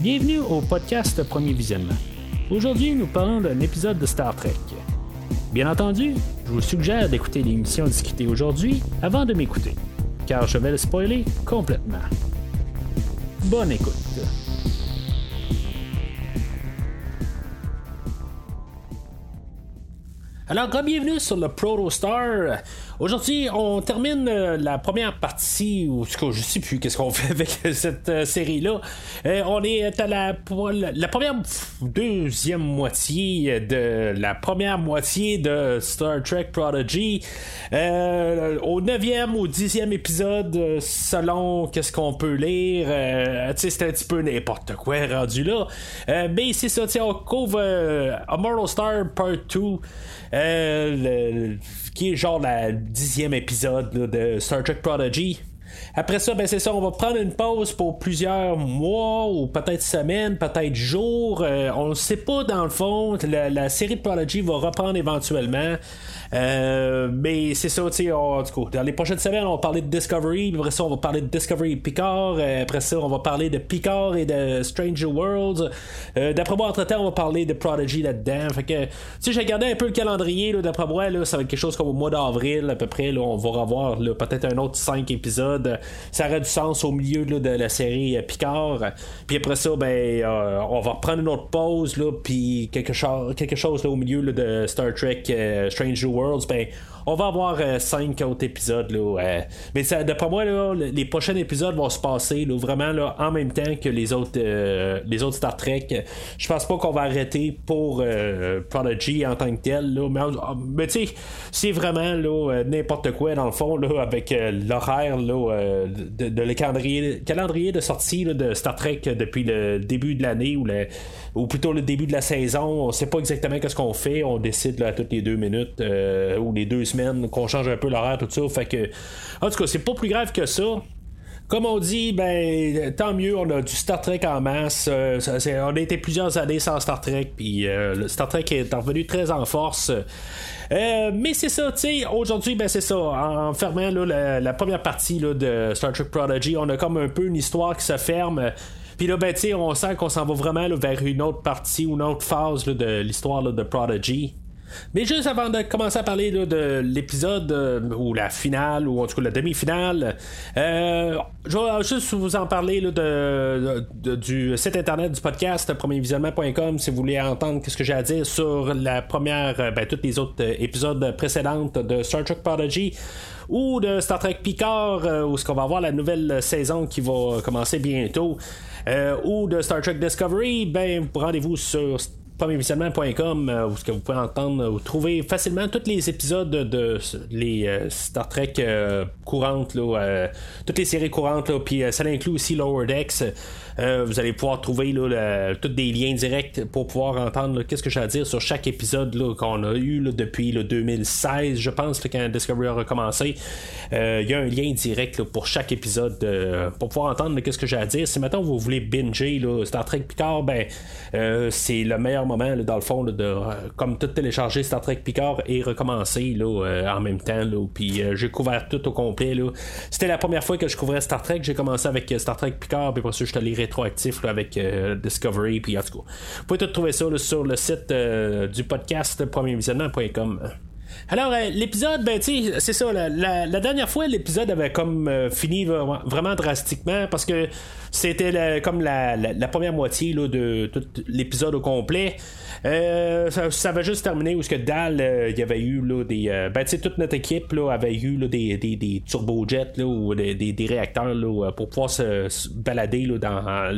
Bienvenue au podcast Premier Visionnement. Aujourd'hui, nous parlons d'un épisode de Star Trek. Bien entendu, je vous suggère d'écouter l'émission discutée aujourd'hui avant de m'écouter, car je vais le spoiler complètement. Bonne écoute. Alors, bienvenue sur le Protostar. Aujourd'hui, on termine euh, la première partie, ou ce que je sais plus qu'est-ce qu'on fait avec cette euh, série-là. Euh, on est à la, la, première, deuxième moitié de la première moitié de Star Trek Prodigy. au neuvième ou dixième épisode, selon qu'est-ce qu'on peut lire, sais, c'est un petit peu n'importe quoi rendu là. mais c'est ça, on couvre A Star Part 2. Euh, qui est genre la dixième épisode de Star Trek Prodigy. Après ça, ben c'est ça, on va prendre une pause pour plusieurs mois ou peut-être semaines, peut-être jours. Euh, on ne sait pas dans le fond. La, la, série de Prodigy va reprendre éventuellement. Euh, mais c'est ça, tu sais, dans les prochaines semaines, on va parler de Discovery, après ça, on va parler de Discovery Picard, euh, après ça, on va parler de Picard et de Stranger Worlds. Euh, d'après moi, entre-temps, on va parler de Prodigy là-dedans. Fait que, tu sais, j'ai regardé un peu le calendrier, d'après moi, là, ça va être quelque chose comme au mois d'avril, à peu près, là, on va revoir peut-être un autre 5 épisodes. Ça aurait du sens au milieu de la série Picard. Puis après ça, ben, on va reprendre une autre pause, là, puis quelque, chose quelque au milieu de Star Trek Stranger Worlds Worlds, ben, on va avoir euh, cinq autres épisodes. Là, euh, mais ça, d'après moi, là, les prochains épisodes vont se passer là, vraiment là, en même temps que les autres, euh, les autres Star Trek. Je pense pas qu'on va arrêter pour Prodigy en tant que tel. Là, mais, tu sais, c'est vraiment là, n'importe quoi dans le fond là, avec l'horaire là, de, de, le calendrier, calendrier de sortie de Star Trek depuis le début de l'année ou, le, ou plutôt le début de la saison. On sait pas exactement qu'est-ce qu'on fait. On décide là, toutes les deux minutes ou les deux semaines qu'on change un peu l'horaire, tout ça. En tout cas, c'est pas plus grave que ça. Comme on dit, ben tant mieux, on a du Star Trek en masse. Euh, on a été plusieurs années sans Star Trek, puis euh, Star Trek est revenu très en force. Euh, mais c'est ça, tu sais, aujourd'hui, ben c'est ça. En fermant la, première partie de Star Trek Prodigy, on a comme un peu une histoire qui se ferme. Puis là, ben, tu on sent qu'on s'en va vraiment vers une autre partie ou une autre phase de l'histoire de Prodigy. Mais juste avant de commencer à parler de l'épisode euh, ou la finale ou en tout cas la demi-finale, euh, je vais juste vous en parler de, du site internet du podcast premiervisionnement.com si vous voulez entendre ce que j'ai à dire sur la première, euh, ben, tous les autres épisodes précédents de Star Trek Prodigy ou de Star Trek Picard où ce qu'on va avoir la nouvelle saison qui va commencer bientôt. Ou de Star Trek Discovery, ben rendez-vous sur premiervisionnement.com euh, où ce que vous pouvez entendre ou trouver facilement tous les épisodes de, les euh, Star Trek euh, courantes, là, toutes les séries courantes, puis ça inclut aussi Lower Decks. Euh, vous allez pouvoir trouver là, tous des liens directs pour pouvoir entendre qu'est-ce que j'ai à dire sur chaque épisode qu'on a eu depuis le 2016, je pense, quand Discovery a recommencé. Euh, il y a un lien direct pour chaque épisode euh, pour pouvoir entendre qu'est-ce que j'ai à dire. Si maintenant vous voulez binger Star Trek Picard, ben c'est le meilleur moment dans le fond de comme tout télécharger Star Trek Picard et recommencer là, en même temps. Puis j'ai couvert tout au complet. C'était la première fois que je couvrais Star Trek. J'ai commencé avec Star Trek Picard, puis pour ça je te lirai rétroactif avec euh, Discovery. Puis en tout cas, vous pouvez tout trouver ça sur le site euh, du podcast premiervisionnement.com. Alors, euh, l'épisode, ben, tu c'est ça. La, dernière fois, l'épisode avait comme fini vraiment drastiquement parce que c'était comme la, première moitié de tout l'épisode au complet. Euh, ça, va juste terminer où ce que Dal, euh, il y avait eu là, des. Euh, ben, tu sais, toute notre équipe là, avait eu là, des, des, des turbojets là, ou des, des, réacteurs là, pour pouvoir se, balader là, dans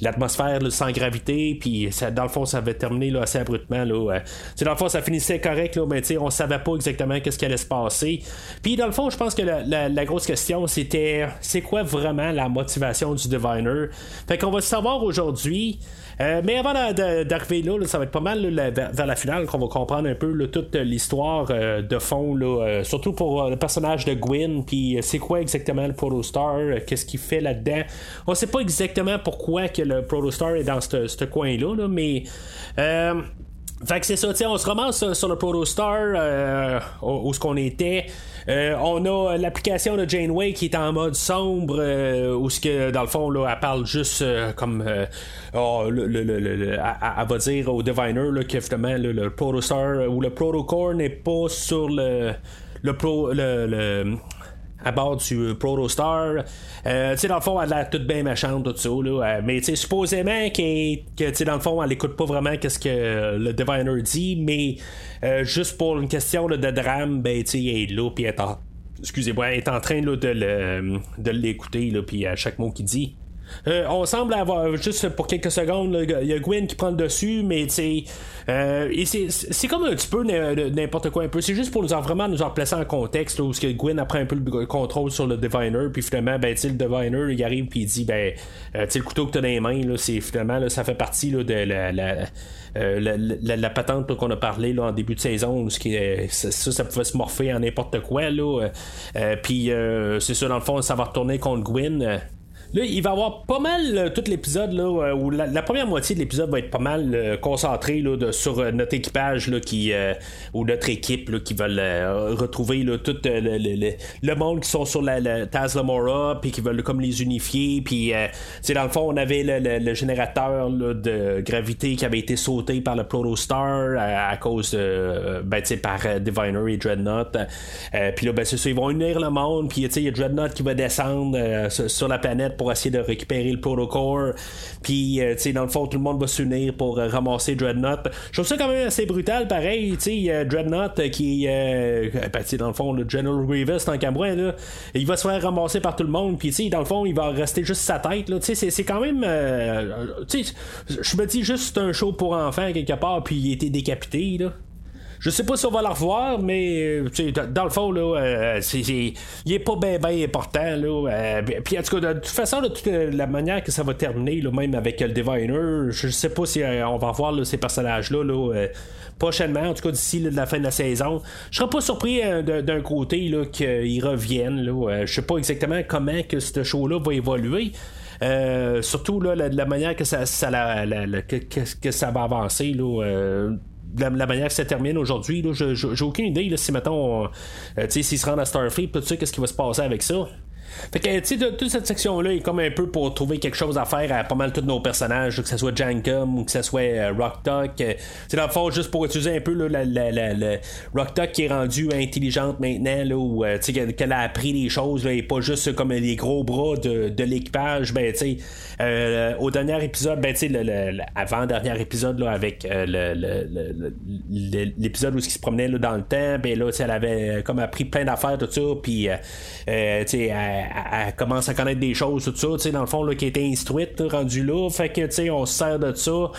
l'atmosphère sans gravité. Puis, ça, dans le fond, ça avait terminé là, assez abruptement. Là, dans le fond, ça finissait correct, là, mais on savait pas exactement qu'est-ce qui allait se passer. Puis, dans le fond, je pense que la, la, grosse question, c'était c'est quoi vraiment la motivation du Diviner? Fait qu'on va savoir aujourd'hui. Euh, mais avant d'arriver là, ça va être pas mal vers, la finale qu'on va comprendre un peu toute l'histoire euh, de fond, euh, surtout pour le personnage de Gwyn, puis c'est quoi exactement le Protostar, qu'est-ce qu'il fait là-dedans. On sait pas exactement pourquoi que le Protostar est dans ce coin-là, là, mais fait que c'est ça, on se ramasse sur le Protostar où, où ce qu'on était. On a l'application de Janeway qui est en mode sombre, où ce que dans le fond là, elle parle juste comme oh, le, elle, va dire au diviner là, que le, le protostar ou le protocore n'est pas sur le le pro le à bord du Protostar. Euh, tu sais, dans le fond, elle a l'air toute bien méchante, tout ça. Là, euh, mais tu sais, supposément que, tu dans le fond, elle écoute pas vraiment qu'est-ce que le Diviner dit, mais euh, juste pour une question de drame, ben, tu sais, elle est là, puis elle est en, excusez-moi, est en train là, de l'écouter, puis à chaque mot qu'il dit. Euh, on semble avoir, juste pour quelques secondes, il y a Gwen qui prend le dessus, mais euh, c'est comme un petit peu n'importe quoi un peu. C'est juste pour nous en, vraiment nous en placer en contexte, où que Gwen apprend un peu le contrôle sur le Diviner, puis finalement, ben, le Diviner, il arrive puis il dit, ben, euh, le couteau que tu as dans les mains, là, finalement, ça fait partie de la, la la, la, patente qu'on a parlé en début de saison, ce qui, ça, ça pouvait se morpher en n'importe quoi. Là, puis c'est ça, dans le fond, ça va retourner contre Gwen. Là, il va y avoir pas mal euh, tout l'épisode, là, euh, où la, première moitié de l'épisode va être pas mal euh, concentrée là, sur notre équipage là, qui, ou notre équipe là, qui veulent retrouver là, tout le, le, monde qui sont sur la, la Taslamora, puis qui veulent comme les unifier. Puis, c'est dans le fond, on avait le, générateur de gravité qui avait été sauté par le Protostar à, à cause de, ben, par Diviner et Dreadnought. puis là, ben, c'est ça, ils vont unir le monde, puis il y a Dreadnought qui va descendre sur la planète pour essayer de récupérer le protocole. Puis, euh, tu sais, dans le fond, tout le monde va s'unir pour euh, ramasser Dreadnought. Je trouve ça quand même assez brutal, pareil. Tu sais, Dreadnought qui, euh, ben, dans le fond, le General Grievous, qu'à moi, là, il va se faire ramasser par tout le monde. Puis, tu sais, dans le fond, il va rester juste sa tête. Tu sais, c'est quand même. tu sais, je me dis juste un show pour enfants quelque part, puis il été décapité, là. Je sais pas si on va la revoir, mais dans le fond, là, euh, il est pas bien ben important. Là, euh, puis en tout cas, de toute façon, de toute la manière que ça va terminer, là, même avec le Diviner, je sais pas si euh, on va voir ces personnages-là. Là, prochainement, en tout cas d'ici la fin de la saison. Je serais pas surpris d'un côté qu'ils reviennent. Là. je sais pas exactement comment que ce show-là va évoluer. surtout là, la, manière que ça, ça que, ça va avancer là, la, la, manière que ça termine aujourd'hui, j'ai aucune idée là, si mettons, euh, s'ils se rendent à Starfleet, tout ça, qu'est-ce qui va se passer avec ça? Fait que, tu sais, toute cette section-là est comme un peu pour trouver quelque chose à faire à pas mal tous nos personnages, que ce soit Jankum ou que ce soit euh, Rock Talk. c'est euh, dans le fond, juste pour utiliser un peu là, la, Rock Talk qui est rendue intelligente maintenant, là, où, euh, tu sais, qu'elle a appris des choses, là, et pas juste comme les gros bras de, de l'équipage. Ben, tu sais, au dernier épisode, ben, tu sais, avant-dernier épisode, là, avec l'épisode où il se promenait là, dans le temps, ben là, elle avait comme appris plein d'affaires, tout ça, puis, tu sais, elle, commence à connaître des choses, tout ça, tu sais, dans le fond, là, qui était instruite, rendu là. Fait que, tu sais, on se sert de ça.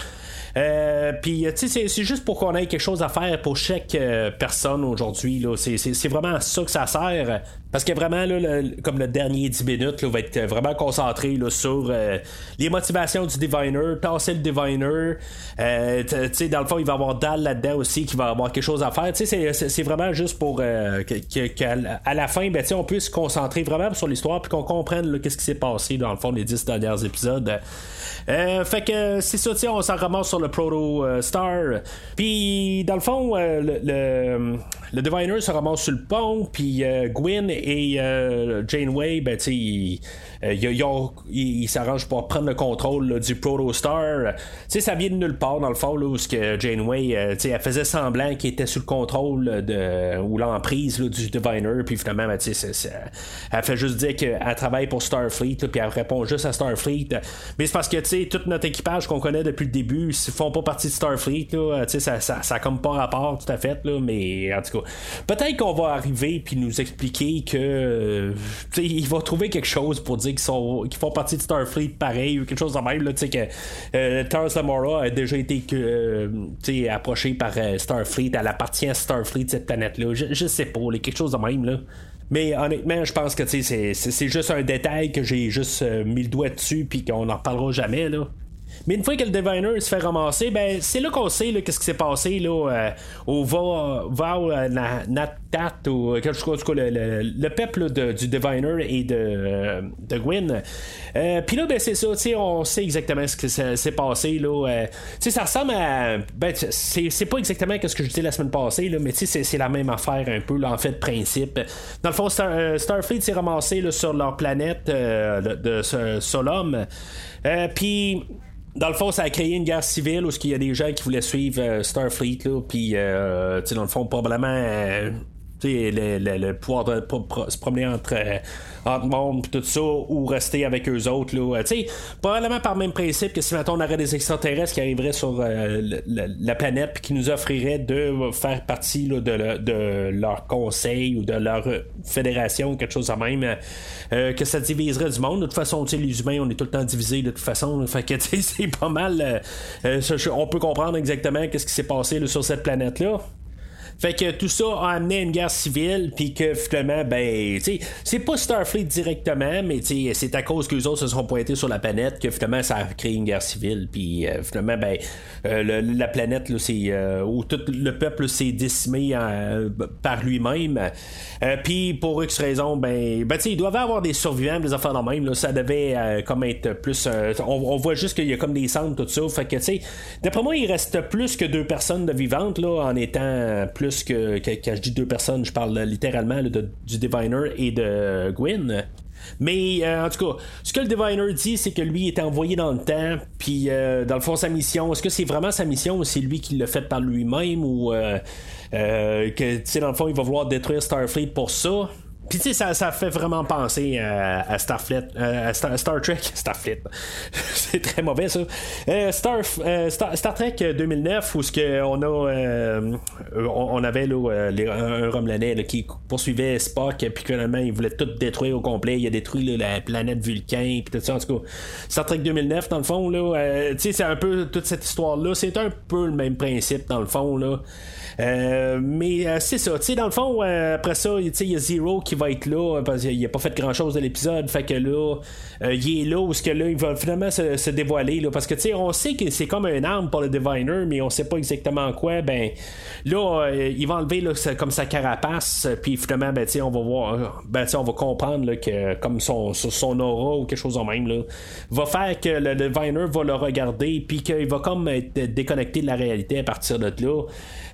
Euh, puis, tu sais, c'est juste pour qu'on ait quelque chose à faire pour chaque euh, personne aujourd'hui. C'est vraiment ça que ça sert. Parce que vraiment, là, comme le dernier 10 minutes, là, va être vraiment concentré là, sur euh, les motivations du diviner, tasser le diviner. Euh, dans le fond, il va y avoir Dal là-dedans aussi qui va avoir quelque chose à faire. C'est vraiment juste pour euh, qu'à à la fin, ben, on puisse se concentrer vraiment sur l'histoire puis qu'on comprenne qu'est-ce qui s'est passé dans le fond des 10 derniers épisodes. Euh, fait que c'est ça, on s'en ramasse sur le Proto Star. Puis dans le fond, le, le, le, Diviner se ramasse sur le pont, puis Gwyn et euh, Janeway, ben, tu ils, euh, s'arrangent pour prendre le contrôle du Protostar. Tu ça vient de nulle part, dans le fond, là, où que Janeway, euh, elle faisait semblant qu'il était sous le contrôle de, ou l'emprise du Diviner, puis finalement, ben, elle fait juste dire qu'elle travaille pour Starfleet, puis elle répond juste à Starfleet. Mais c'est parce que, tu sais, tout notre équipage qu'on connaît depuis le début, ils font pas partie de Starfleet, là, ça, ça, ça a comme pas rapport, tout à fait, là, mais en tout cas, peut-être qu'on va arriver puis nous expliquer que euh, il va trouver quelque chose pour dire qu'ils font partie de Starfleet pareil ou quelque chose de même là, que euh, Lamora a déjà été euh, approché par euh, Starfleet elle appartient à Starfleet cette planète là je, sais pas quelque chose de même là mais honnêtement, je pense que c'est, juste un détail que j'ai juste mis le doigt dessus puis qu'on n'en reparlera jamais. Là. Mais une fois que le Diviner se fait ramasser, ben c'est là qu'on sait qu'est-ce qui s'est passé là, euh, au Va, euh, Natat ou quelque chose, le, le, le peuple du Diviner et de, de Gwyn. Puis là, ben c'est ça, on sait exactement ce qui s'est passé. Là, ça ressemble à. Ben, c'est pas exactement ce que je disais la semaine passée, là, mais c'est la même affaire un peu, là, en fait, principe. Dans le fond, Starfleet s'est ramassé sur leur planète de, de Solom. Euh, puis dans le fond, ça a créé une guerre civile où il y a des gens qui voulaient suivre euh, Starfleet, puis euh, dans le fond, probablement le, le, le, pouvoir de, se promener entre, euh, entre monde tout ça ou rester avec eux autres là, euh, sais probablement par le même principe que si maintenant on aurait des extraterrestres qui arriveraient sur euh, la planète puis qui nous offriraient de faire partie là, de, de, leur conseil ou de leur fédération quelque chose de même que ça diviserait du monde. De toute façon les humains on est tout le temps divisés de toute façon fait que c'est pas mal on peut comprendre exactement qu'est-ce qui s'est passé sur cette planète là fait que tout ça a amené une guerre civile, puis que finalement, ben, tu sais, c'est pas Starfleet directement, mais tu c'est à cause que les autres se sont pointés sur la planète que finalement ça a créé une guerre civile, puis euh, finalement, ben, euh, la planète, là, c'est euh, où tout le peuple s'est décimé par lui-même. puis pour X raison, ben, ben tu sais, il doivent avoir des survivants, des affaires de même, là, ça devait comme être plus. On, voit juste qu'il y a comme des cendres, tout ça. Fait que, tu sais, d'après moi, il reste plus que deux personnes de vivantes, là, en étant plus que, quand je dis deux personnes, je parle littéralement du Diviner et de Gwyn. Mais euh, en tout cas, ce que le Diviner dit, c'est que lui est envoyé dans le temps, puis euh, dans le fond, sa mission, est-ce que c'est vraiment sa mission ou c'est lui qui l'a fait par lui-même ou euh, que, tu sais, dans le fond, il va vouloir détruire Starfleet pour ça? Puis tu sais, ça, ça fait vraiment penser à, Starfleet, à Star, Trek, Starfleet, c'est très mauvais ça. Euh, Star, euh, Star, Star, Trek 2009 où ce que on a, euh, on, avait là, un Romelanais qui poursuivait Spock, puis finalement il voulait tout détruire au complet, il a détruit la planète Vulcain, puis tout ça en tout cas. Star Trek 2009 dans le fond là, tu sais, c'est un peu toute cette histoire là, c'est un peu le même principe dans le fond là. Euh, mais euh, c'est ça, tu sais, dans le fond, euh, après ça, il y a Zero qui va être là, parce qu'il a pas fait grand chose de l'épisode, fait que là, il est là, où ce que là, il va finalement se, dévoiler, là, parce que tu sais, on sait que c'est comme un arme pour le Diviner, mais on sait pas exactement quoi, ben, là, il va enlever là, comme sa carapace, puis finalement, ben, tu sais, on va voir, ben, on va comprendre que comme son, son aura ou quelque chose de même, là, va faire que le Diviner va le regarder, puis qu'il va comme être déconnecté de la réalité à partir de là.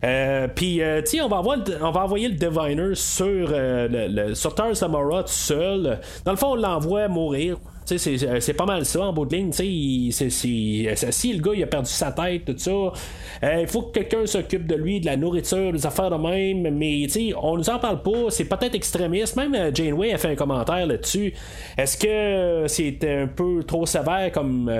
Euh, puis, euh, tu on va, on va envoyer le Diviner sur, euh, le, sur Tars Samara tout seul. Dans le fond, on l'envoie mourir. Euh, c'est pas mal ça en bout de ligne. Si le gars il a perdu sa tête, tout ça, euh, il faut que quelqu'un s'occupe de lui, de la nourriture, des affaires de même. Mais on nous en parle pas. C'est peut-être extrémiste. Même euh, Janeway a fait un commentaire là-dessus. Est-ce que c'est un peu trop sévère comme,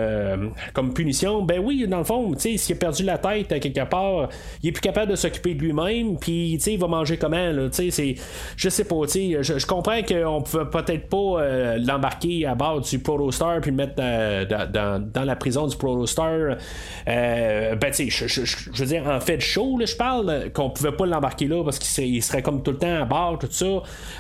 comme punition? Ben oui, dans le fond, s'il a perdu la tête quelque part, il est plus capable de s'occuper de lui-même. Puis il va manger comment? Là, je sais pas. Je, je comprends qu'on peut peut-être pas l'embarquer à bord du Protostar puis mettre euh, dans, la prison du Protostar. Euh, ben, tu sais, je, veux dire, en fait chaud, je parle, qu'on pouvait pas l'embarquer là parce qu'il serait, comme tout le temps à bord, tout ça.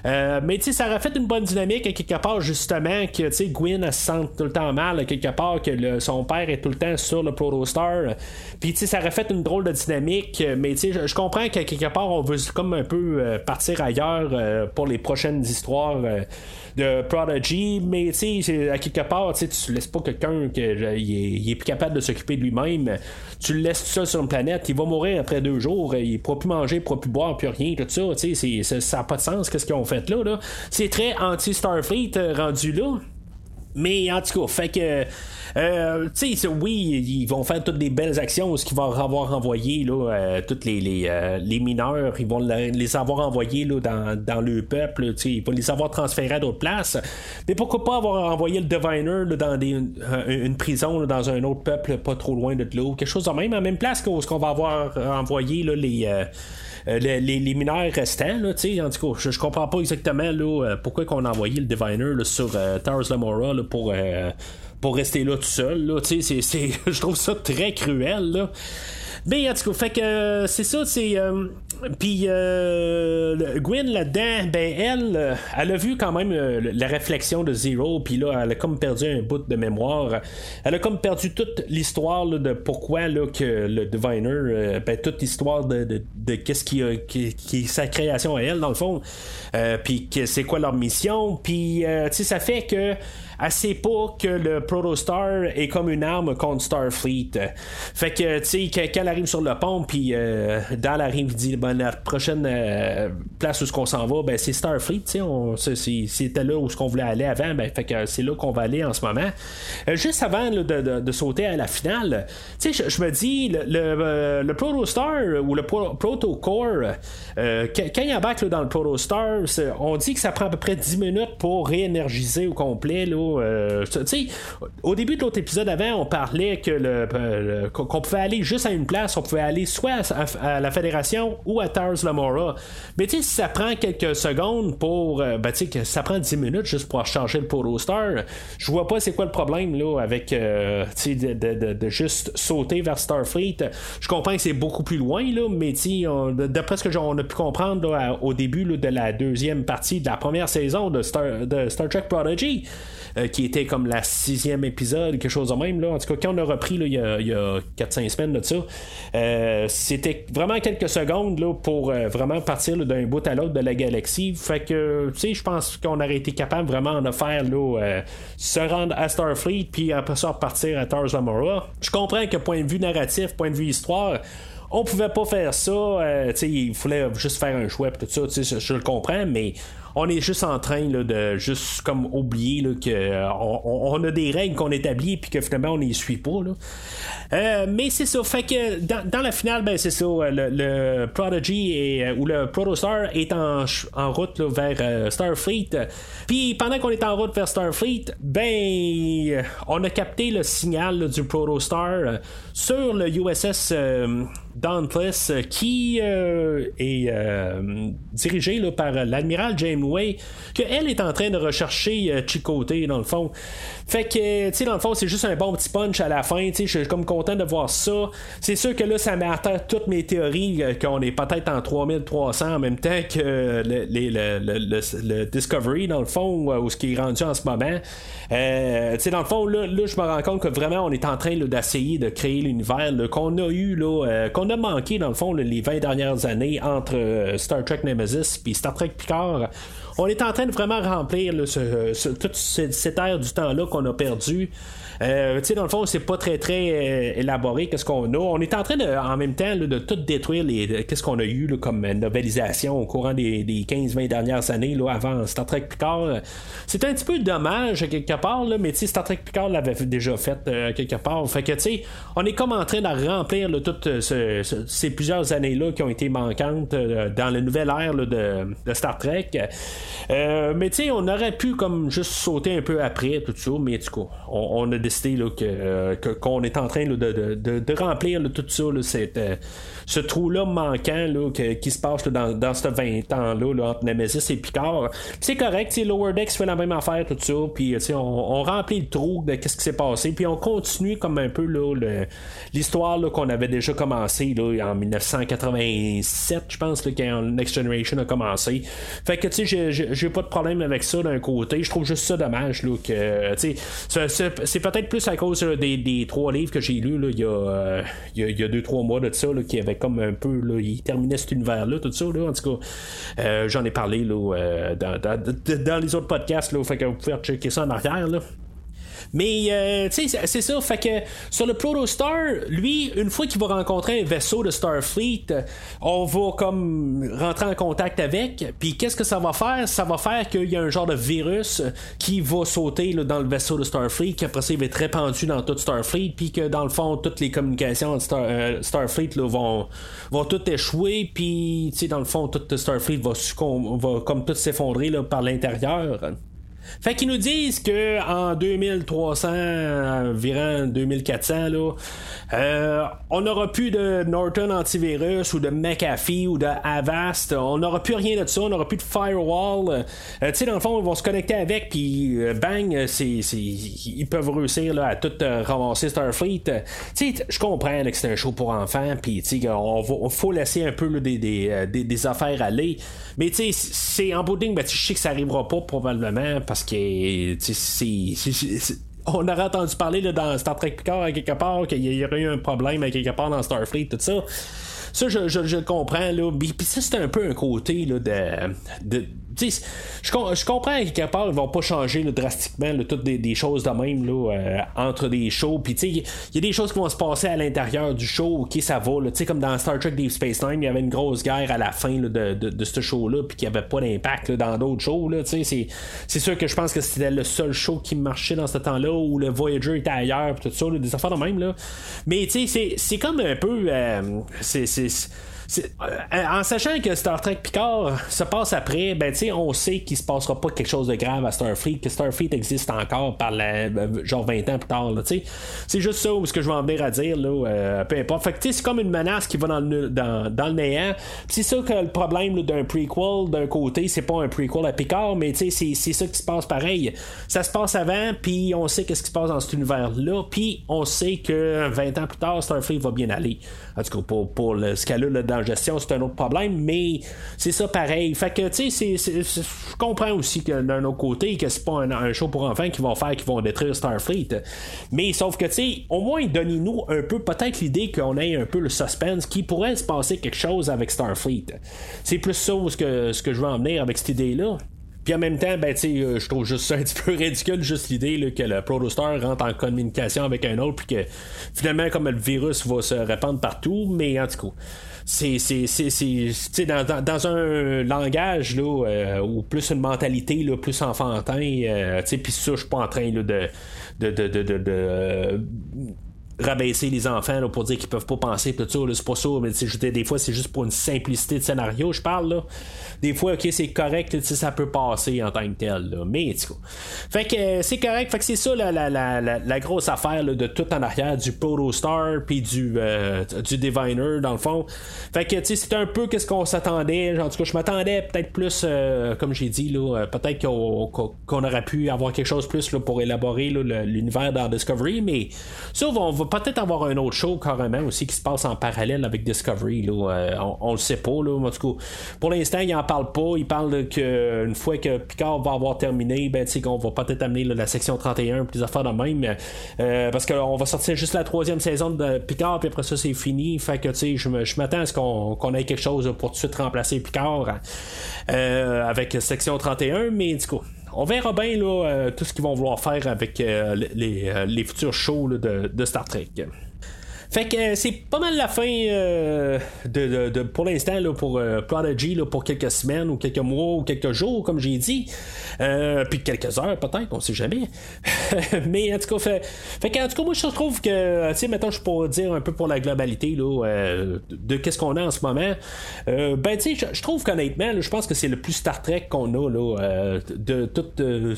Euh, mais tu sais, ça aurait fait une bonne dynamique à quelque part, justement, que tu sais, Gwyn, elle se sent tout le temps mal, à quelque part, que son père est tout le temps sur le Protostar. Puis tu sais, ça aurait fait une drôle de dynamique, mais tu sais, je comprends qu'à quelque part, on veut comme un peu partir ailleurs pour les prochaines histoires de Prodigy, mais tu sais, à quelque part, tu laisses pas quelqu'un qui est, plus capable de s'occuper de lui-même, tu le laisses tout seul sur une planète, il va mourir après deux jours, il pourra plus manger, il pourra plus boire, plus rien, tout ça, tu sais, ça n'a pas de sens, qu'est-ce qu'ils ont fait là, là. C'est très anti-Starfleet euh, rendu là. Mais en tout cas, fait que euh, tu sais, oui, ils vont faire toutes des belles actions, ce qu'ils vont avoir envoyé, là, euh, tous les, euh, les, mineurs, ils vont les avoir envoyés là, dans, dans le peuple, ils vont les avoir transférés à d'autres places. Mais pourquoi pas avoir envoyé le Diviner dans des, une, prison dans un autre peuple pas trop loin de l'eau, quelque chose de même, à la même place qu'on va avoir envoyé là, les. Les, les, mineurs restants. Là, en tout cas, je, je comprends pas exactement là, pourquoi qu'on a envoyé le Diviner là, sur Tars Lamora pour pour rester là tout seul. Là, c'est, c'est, je trouve ça très cruel. Là. Mais en tout cas, fait que c'est ça, c'est. Puis Gwen là-dedans, ben elle, elle a vu quand même la réflexion de Zero, puis là, elle a comme perdu un bout de mémoire. Elle a comme perdu toute l'histoire de pourquoi là, que le Diviner, ben, toute l'histoire de, de, qu'est-ce qui, qui, qui, est sa création à elle, dans le fond. puis c'est quoi leur mission. Puis, tu sais, ça fait que sait pas que le Protostar est comme une arme contre Starfleet. Fait que, tu sais, quand elle arrive sur le pont, puis euh, dans la rive dit, ben, la prochaine euh, place où ce qu'on s'en va, ben, c'est Starfleet, tu sais, c'était là où ce qu'on voulait aller avant, ben, fait que c'est là qu'on va aller en ce moment. Euh, juste avant de, sauter à la finale, tu sais, je me dis, le, le, le, Protostar ou le Protocore, quand il embarque dans le Protostar, on dit que ça prend à peu près 10 minutes pour réénergiser au complet, là, euh, au début de l'autre épisode avant, on parlait que le, qu'on pouvait aller juste à une place, on pouvait aller soit à, la Fédération ou à Tars Lamora. Mais tu sais, si ça prend quelques secondes pour. Euh, ben, tu sais, ça prend 10 minutes juste pour changer le Polo Star, je vois pas c'est quoi le problème là avec euh, de, juste sauter vers Starfleet. Je comprends que c'est beaucoup plus loin, là, mais d'après ce que on a pu comprendre au début de la deuxième partie de la première saison de Star, de Star Trek Prodigy, euh, qui était comme la sixième épisode, quelque chose de même. Là. En tout cas, quand on a repris il y a, a 4-5 semaines de ça, euh, c'était vraiment quelques secondes là, pour euh, vraiment partir d'un bout à l'autre de la galaxie. Fait que, tu sais, je pense qu'on aurait été capable vraiment de faire là, se rendre à Starfleet, puis après ça repartir à Tars Lamora. Je comprends que point de vue narratif, point de vue histoire, on pouvait pas faire ça. sais il fallait juste faire un choix, tout ça, je le comprends, mais on est juste en train de juste comme oublier qu'on que euh, a des règles qu'on établit puis que finalement on les suit pas. Euh, mais c'est ça, fait que dans, la finale, ben c'est ça, le, Prodigy ou le Protostar est en, route vers Starfleet. Puis pendant qu'on est en route vers Starfleet, ben on a capté le signal du Protostar sur le USS Dauntless qui est dirigé par l'admiral James Way, qu'elle est en train de rechercher euh, Chicoté, dans le fond. Fait que, tu sais, dans le fond, c'est juste un bon petit punch à la fin, tu sais, je suis comme content de voir ça. C'est sûr que là, ça met à terre toutes mes théories euh, qu'on est peut-être en 3300 en même temps que le, le, Discovery, dans le fond, ou ce qui est rendu en ce moment. Euh, tu sais, dans le fond, là, je me rends compte que vraiment, on est en train d'essayer de créer l'univers qu'on a eu, là, qu'on a manqué, dans le fond, les 20 dernières années entre Star Trek Nemesis puis Star Trek Picard on est en train de vraiment remplir ce, toute cette, ère du temps-là qu'on a perdu. Euh, tu sais, dans le fond, c'est pas très très euh, élaboré qu'est-ce qu'on a. On est en train de, en même temps de tout détruire les qu'est-ce qu'on a eu comme novelisation au courant des, 15-20 dernières années là, avant Star Trek Picard. C'est un petit peu dommage quelque part, là, mais tu sais, Star Trek Picard l'avait déjà fait euh, quelque part. Fait que tu sais, on est comme en train de remplir toutes ces plusieurs années-là qui ont été manquantes dans la nouvelle ère de, de, Star Trek. mais tu sais, on aurait pu comme juste sauter un peu après tout ça, mais du coup, on, a euh, que, qu'on est en train de, de, remplir tout ça, euh, ce trou-là manquant là, qui se passe dans, dans ce 20 ans-là entre Nemesis et Picard. c'est correct, Lower Decks fait la même affaire, tout ça, puis on, on, remplit le trou de qu'est-ce qui s'est passé, puis on continue comme un peu l'histoire qu'on avait déjà commencé en 1987, je pense, quand Next Generation a commencé. Fait que tu sais, j'ai pas de problème avec ça d'un côté. Je trouve juste ça dommage là, que c'est peut-être plus à cause des, trois livres que j'ai lus il, y a, euh, il, y a, deux, trois mois de ça, qui avait comme un peu, là, il terminait cet univers-là, tout ça. Là, en tout cas, euh, j'en ai parlé là, euh, dans, dans, les autres podcasts, là, fait que vous pouvez checker ça en arrière. Là. Mais, euh, tu sais, c'est ça. Fait que sur le Protostar, lui, une fois qu'il va rencontrer un vaisseau de Starfleet, on va comme rentrer en contact avec. Puis, qu'est-ce que ça va faire? Ça va faire qu'il y a un genre de virus qui va sauter dans le vaisseau de Starfleet, qui après ça, il va être répandu dans toute Starfleet. Puis que dans le fond, toutes les communications de euh, Starfleet vont, vont toutes échouer. Puis, tu sais, dans le fond, toute Starfleet va, va comme tout s'effondrer par l'intérieur. Fait qu'ils nous disent que en 2300, environ 2400, là, euh, on n'aura plus de Norton antivirus ou de McAfee ou de Avast. On n'aura plus rien de ça. On n'aura plus de firewall. Euh, tu sais, dans le fond, ils vont se connecter avec, puis euh, bang, c'est, ils peuvent réussir là, à tout ramasser Starfleet. Tu sais, je comprends que c'est un show pour enfants, puis tu sais, on, faut laisser un peu des, des, affaires aller. Mais tu sais, c'est en bout de ben, je sais que ça arrivera pas probablement parce que c'est on aurait entendu parler là, dans Star Trek Picard à quelque part qu'il y aurait eu un problème à quelque part dans Starfleet, tout ça. Ça, je, je, comprends, là. Puis ça, c'est un peu un côté là, de je, je comprends à quelque part, ils vont pas changer drastiquement toutes des, choses de même là, euh, entre des shows. Puis il y a des choses qui vont se passer à l'intérieur du show, ok, ça va. Là, comme dans Star Trek Deep Space Nine, il y avait une grosse guerre à la fin de, de, ce show-là, puis qu'il n'y avait pas d'impact dans d'autres shows. C'est, c'est sûr que je pense que c'était le seul show qui marchait dans ce temps-là où le Voyager était ailleurs, tout ça, des affaires de même. Là. Mais c'est comme un peu. Euh, c'est en sachant que Star Trek Picard se passe après, ben tu on sait qu'il se passera pas quelque chose de grave à Starfleet, que Starfleet existe encore par la, euh, genre 20 ans plus tard. C'est juste ça ce que je vais en venir à dire. Là, euh, peu importe. Fait que c'est comme une menace qui va dans le, dans, le néant. C'est ça que le problème d'un prequel, d'un côté, c'est pas un prequel à Picard, mais c'est, c'est ça qui se passe pareil. Ça se passe avant, puis on sait qu'est-ce qui se passe dans cet univers-là, puis on sait que 20 ans plus tard, Starfleet va bien aller. En tout cas, pour, pour le, ce cas-là, là, dans gestion, c'est un autre problème, mais c'est ça pareil. Fait que, tu sais, je comprends aussi que d'un autre côté, que c'est pas un, show pour enfants qui vont faire, qui vont détruire Starfleet. Mais sauf que, tu sais, au moins, donnez-nous un peu, peut-être l'idée qu'on ait un peu le suspense, qui pourrait se passer quelque chose avec Starfleet. C'est plus ça ce que, ce que je veux en venir avec cette idée-là. Puis en même temps, ben, euh, je trouve juste ça un petit peu ridicule, juste l'idée que le Protostar rentre en communication avec un autre, puis que finalement, comme le virus va se répandre partout, mais en tout cas c'est c'est dans, dans, dans, un langage là euh, ou plus une mentalité là, plus enfantin euh, puis ça je suis pas en train là, de de, de, de, de rabaisser les enfants là, pour dire qu'ils peuvent pas penser tout ça c'est pas ça mais des fois c'est juste pour une simplicité de scénario je parle là. Des fois ok c'est correct ça peut passer en tant que tel là. mais fait que euh, c'est correct. Fait que c'est ça la, la, la, la, grosse affaire là, de tout en arrière du Protostar puis du euh, du Diviner dans le fond. Fait que tu sais c'est un peu qu'est-ce qu'on s'attendait. En tout cas je m'attendais peut-être plus euh, comme j'ai dit là peut-être qu'on, aurait pu avoir quelque chose plus là, pour élaborer l'univers dans Discovery mais ça on va peut-être avoir un autre show carrément aussi qui se passe en parallèle avec Discovery. Là. Euh, on, le sait pas. Là. En tout cas, pour l'instant, il en parle pas. Il parle qu'une fois que Picard va avoir terminé, ben, qu'on va peut-être amener la section 31 plus affaires de même. Euh, parce qu'on va sortir juste la troisième saison de Picard, puis après ça, c'est fini. Fait que je m'attends à ce qu'on ait quelque chose pour tout de suite remplacer Picard euh, avec section 31. Mais du coup, on verra bien là, euh, tout ce qu'ils vont vouloir faire avec euh, les, euh, les, futurs shows de, Star Trek. Fait que euh, c'est pas mal la fin euh, de, pour l'instant pour euh, Prodigy là, pour quelques semaines ou quelques mois ou quelques jours, comme j'ai dit. puis quelques heures peut-être, on sait jamais. Mais en tout cas, fait, fait que, en tout cas, moi je trouve que, tu sais, maintenant je pourrais dire un peu pour la globalité là, de, qu'est-ce qu'on a en ce moment. ben tu sais, je trouve qu'honnêtement, je pense que c'est le plus Star Trek qu'on a là, de tout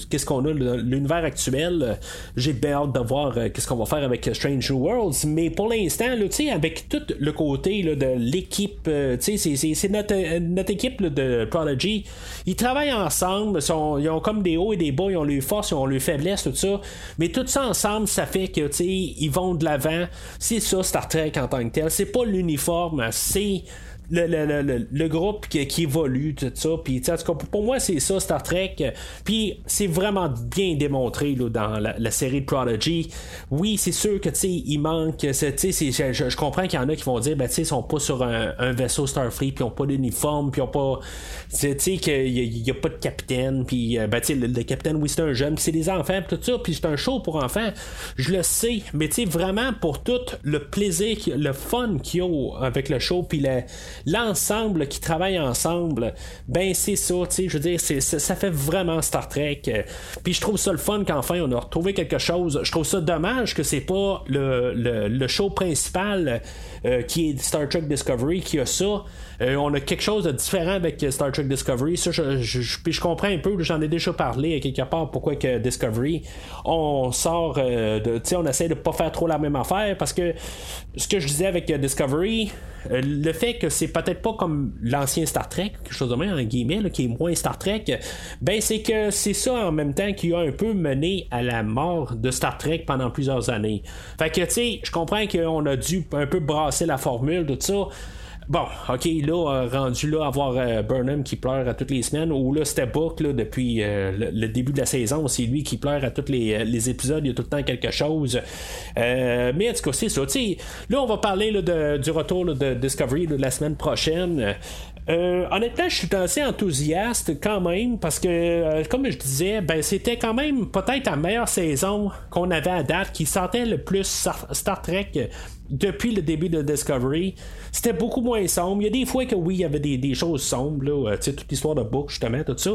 qu'est-ce qu'on a l'univers actuel. J'ai bien hâte de voir qu'est-ce qu'on va faire avec Strange New Worlds, mais pour l'instant l'instant, avec tout le côté de l'équipe, euh, c'est notre, euh, notre équipe de Prodigy. Ils travaillent ensemble, ils ont comme des hauts et des bas, ils ont leurs forces, ils ont leurs faiblesses, tout ça. Mais tout ça ensemble, ça fait que ils vont de l'avant. C'est ça, Star Trek en tant que tel. C'est pas l'uniforme, c'est le, le, le, le, groupe qui, qui, évolue, tout ça. Puis, en tout pour moi, c'est ça, Star Trek. Puis, c'est vraiment bien démontré là, dans la, série de Prodigy. Oui, c'est sûr que, tu sais, il manque. Je, je comprends qu'il y en a qui vont dire, ben, tu sais, ils sont pas sur un, vaisseau Starfleet, puis ils ont pas d'uniforme, puis ils ont pas. Tu sais, qu'il y, a pas de capitaine, puis, euh, ben, tu sais, le, capitaine, oui, c'est un jeune, c'est des enfants, tout ça, puis c'est un show pour enfants. Je le sais, mais, tu sais, vraiment, pour tout le plaisir, le fun qu'il y a avec le show, puis la l'ensemble qui travaille ensemble, ben c'est ça, tu sais, je veux dire, ça fait vraiment Star Trek. Puis je trouve ça le fun qu'enfin on a retrouvé quelque chose. Je trouve ça dommage que c'est pas le, le, show principal euh, qui est Star Trek Discovery qui a ça. Euh, on a quelque chose de différent avec Star Trek Discovery. Ça, je, puis je comprends un peu, j'en ai déjà parlé quelque part pourquoi que Discovery, on sort euh, de. Tu sais, on essaie de pas faire trop la même affaire parce que ce que je disais avec Discovery, euh, le fait que c'est peut-être pas comme l'ancien Star Trek, quelque chose de même, en guillemets, qui est moins Star Trek, ben c'est que c'est ça en même temps qui a un peu mené à la mort de Star Trek pendant plusieurs années. Fait que, tu sais, je comprends qu'on a dû un peu brasser la formule, tout ça. Bon, ok, là, euh, rendu là, avoir euh, Burnham qui pleure à toutes les semaines, ou là, c'était Book, là, depuis le, début de la saison, c'est lui qui pleure à tous les, épisodes, il y a tout le temps quelque chose. mais en tout cas, c'est ça. là, on va parler du retour de Discovery de la semaine prochaine. honnêtement, je suis assez enthousiaste quand même parce que, comme je disais, ben c'était quand même peut-être la meilleure saison qu'on avait à date, qui sentait le plus Star Trek depuis le début de Discovery. C'était beaucoup moins sombre. Il y a des fois que oui, il y avait des, choses sombres, là, euh, toute l'histoire de Book, justement, tout ça.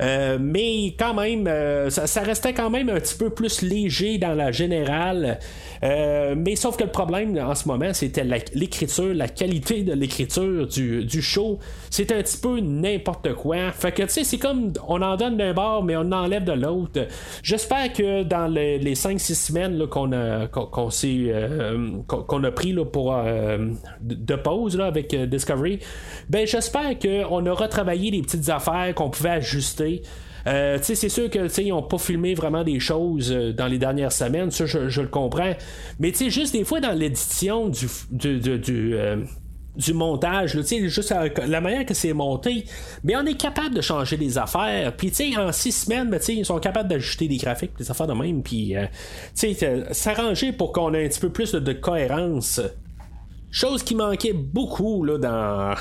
Euh, mais quand même, euh, ça, restait quand même un petit peu plus léger dans la générale. mais sauf que le problème en ce moment, c'était l'écriture, la, qualité de l'écriture du, show. C'est un petit peu n'importe quoi. Fait que, tu sais, c'est comme on en donne d'un bord, mais on enlève de l'autre. J'espère que dans les 5-6 semaines qu'on a qu'on, s'est qu'on a pris là, pour de pause là, avec euh, Discovery, ben j'espère qu'on a retravaillé les petites affaires qu'on pouvait ajuster. Euh, c'est sûr que ils n'ont pas filmé vraiment des choses euh, dans les dernières semaines, ça je, le comprends. Mais juste des fois dans l'édition du, du, montage, juste la manière que c'est monté, mais on est capable de changer les affaires. Puis en six semaines, ben, ils sont capables d'ajuster des graphiques, des affaires de même, puis s'arranger pour qu'on ait un petit peu plus de cohérence Chose qui manquait beaucoup dans,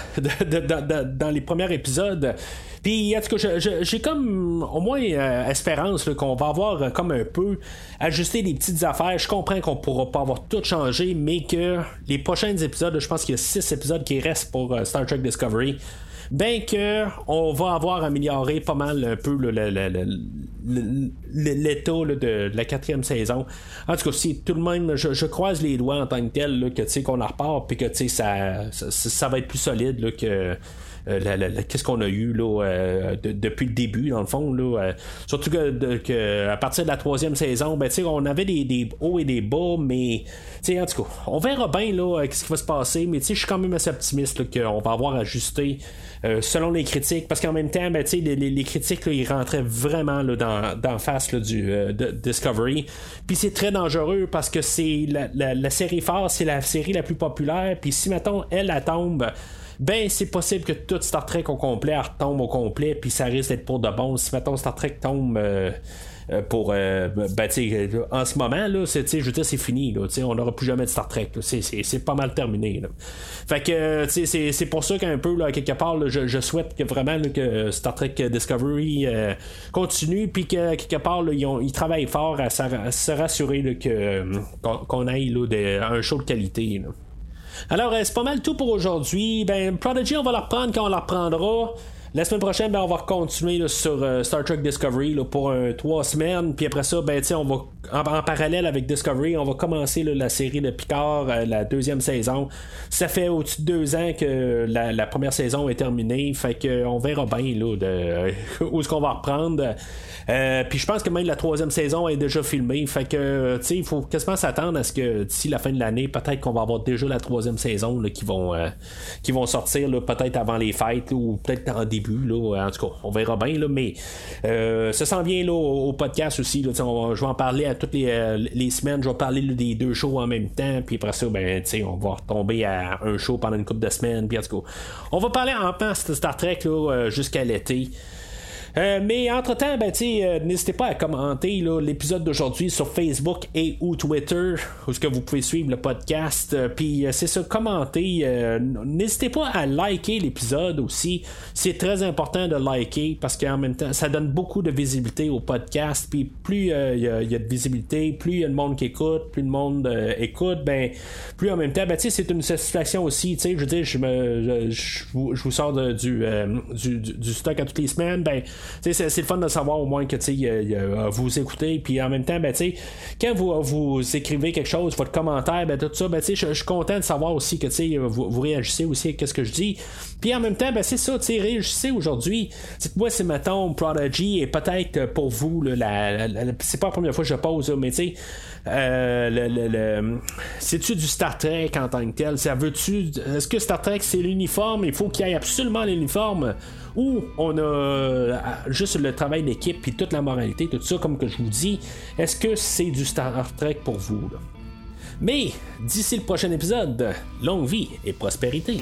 les premiers épisodes. Puis, en tout cas, j'ai comme au moins euh, espérance qu'on va avoir euh, comme un peu ajusté des petites affaires. Je comprends qu'on pourra pas avoir tout changé, mais que les prochains épisodes, je pense qu'il y a six épisodes qui restent pour euh, Star Trek Discovery ben que on va avoir amélioré pas mal un peu l'état de la quatrième saison. En tout cas, si tout le monde, je, croise les doigts en tant que tel, que tu sais qu'on en repart, puis que ça, ça, ça, va être plus solide que euh, qu'est-ce qu'on a eu euh, depuis le début, dans le fond. Euh, surtout que, à partir de la troisième saison, ben, on avait des, hauts et des bas, mais en tout cas, on verra bien ce qui va se passer, mais je suis quand même assez optimiste qu'on va avoir ajusté. selon les critiques, parce qu'en même temps, ben, les, les, critiques, ils rentraient vraiment là, dans face du de Discovery. Puis c'est très dangereux parce que c'est la, série phare, c'est la série la plus populaire. Puis si, mettons, elle, tombe ben c'est possible que tout Star Trek au complet retombe au complet, puis ça risque d'être pour de bon. Si mettons Star Trek tombe euh, euh, pour euh, ben, en ce moment là c'est je c'est fini on n'aura plus jamais de Star Trek c'est pas mal terminé c'est pour ça qu'un peu là, quelque part je, souhaite que vraiment que Star Trek Discovery continue puis que quelque part ils, travaillent fort à, se rassurer qu'on aille un show de qualité alors, euh, c'est pas mal tout pour aujourd'hui. Ben, Prodigy, on va la reprendre quand on la reprendra. La semaine prochaine, ben, on va continuer sur euh, Star Trek Discovery pour trois semaines. Puis après ça, ben, on va en, parallèle avec Discovery, on va commencer la série de Picard, euh, la deuxième saison. Ça fait au-dessus de deux ans que la, première saison est terminée. Fait que on verra bien là, de, où est-ce qu'on va reprendre. Euh, puis je pense que même la troisième saison est déjà filmée. Fait que, il faut quasiment s'attendre à ce que d'ici la fin de l'année, peut-être qu'on va avoir déjà la troisième saison qui, vont, euh, qui vont sortir peut-être avant les fêtes ou peut-être en début. Là, en tout cas, on verra bien. Mais euh, ça s'en vient là, au, podcast aussi. Je vais en parler à toutes les, semaines. Je vais parler des deux shows en même temps. Puis après ça, ben, on va retomber à un show pendant une couple de semaines. En tout cas, on va parler en de Star Trek jusqu'à l'été. Mais entre-temps, ben, n'hésitez pas à commenter l'épisode d'aujourd'hui sur Facebook et ou Twitter, où ce que vous pouvez suivre le podcast. Puis c'est ça, commenter. n'hésitez pas à liker l'épisode aussi. C'est très important de liker parce qu'en même temps, ça donne beaucoup de visibilité au podcast. Puis plus il y, a de visibilité, plus il y a de monde qui écoute, plus le monde écoute, ben plus en même temps, ben, c'est une satisfaction aussi. Je veux dire, je, me, je, vous, sors du, du, du, stock à toutes les semaines. Ben, c'est, le fun de savoir au moins que vous écoutez. Puis en même temps, ben, quand vous, vous écrivez quelque chose, votre commentaire, ben, tout ça, ben, je, suis content de savoir aussi que vous, vous réagissez aussi à ce que je dis. Puis en même temps, ben, c'est ça, réagissez aujourd'hui. Moi, c'est mettons Prodigy et peut-être pour vous, la, c'est pas la première fois que je pose, mais tu euh, c'est-tu du Star Trek en tant que tel? Veut-tu. Est-ce que Star Trek c'est l'uniforme? Il faut qu'il y ait absolument l'uniforme. Ou on a euh, juste le travail d'équipe et toute la moralité, tout ça, comme que je vous dis. Est-ce que c'est du Star Trek pour vous? Mais d'ici le prochain épisode, longue vie et prospérité.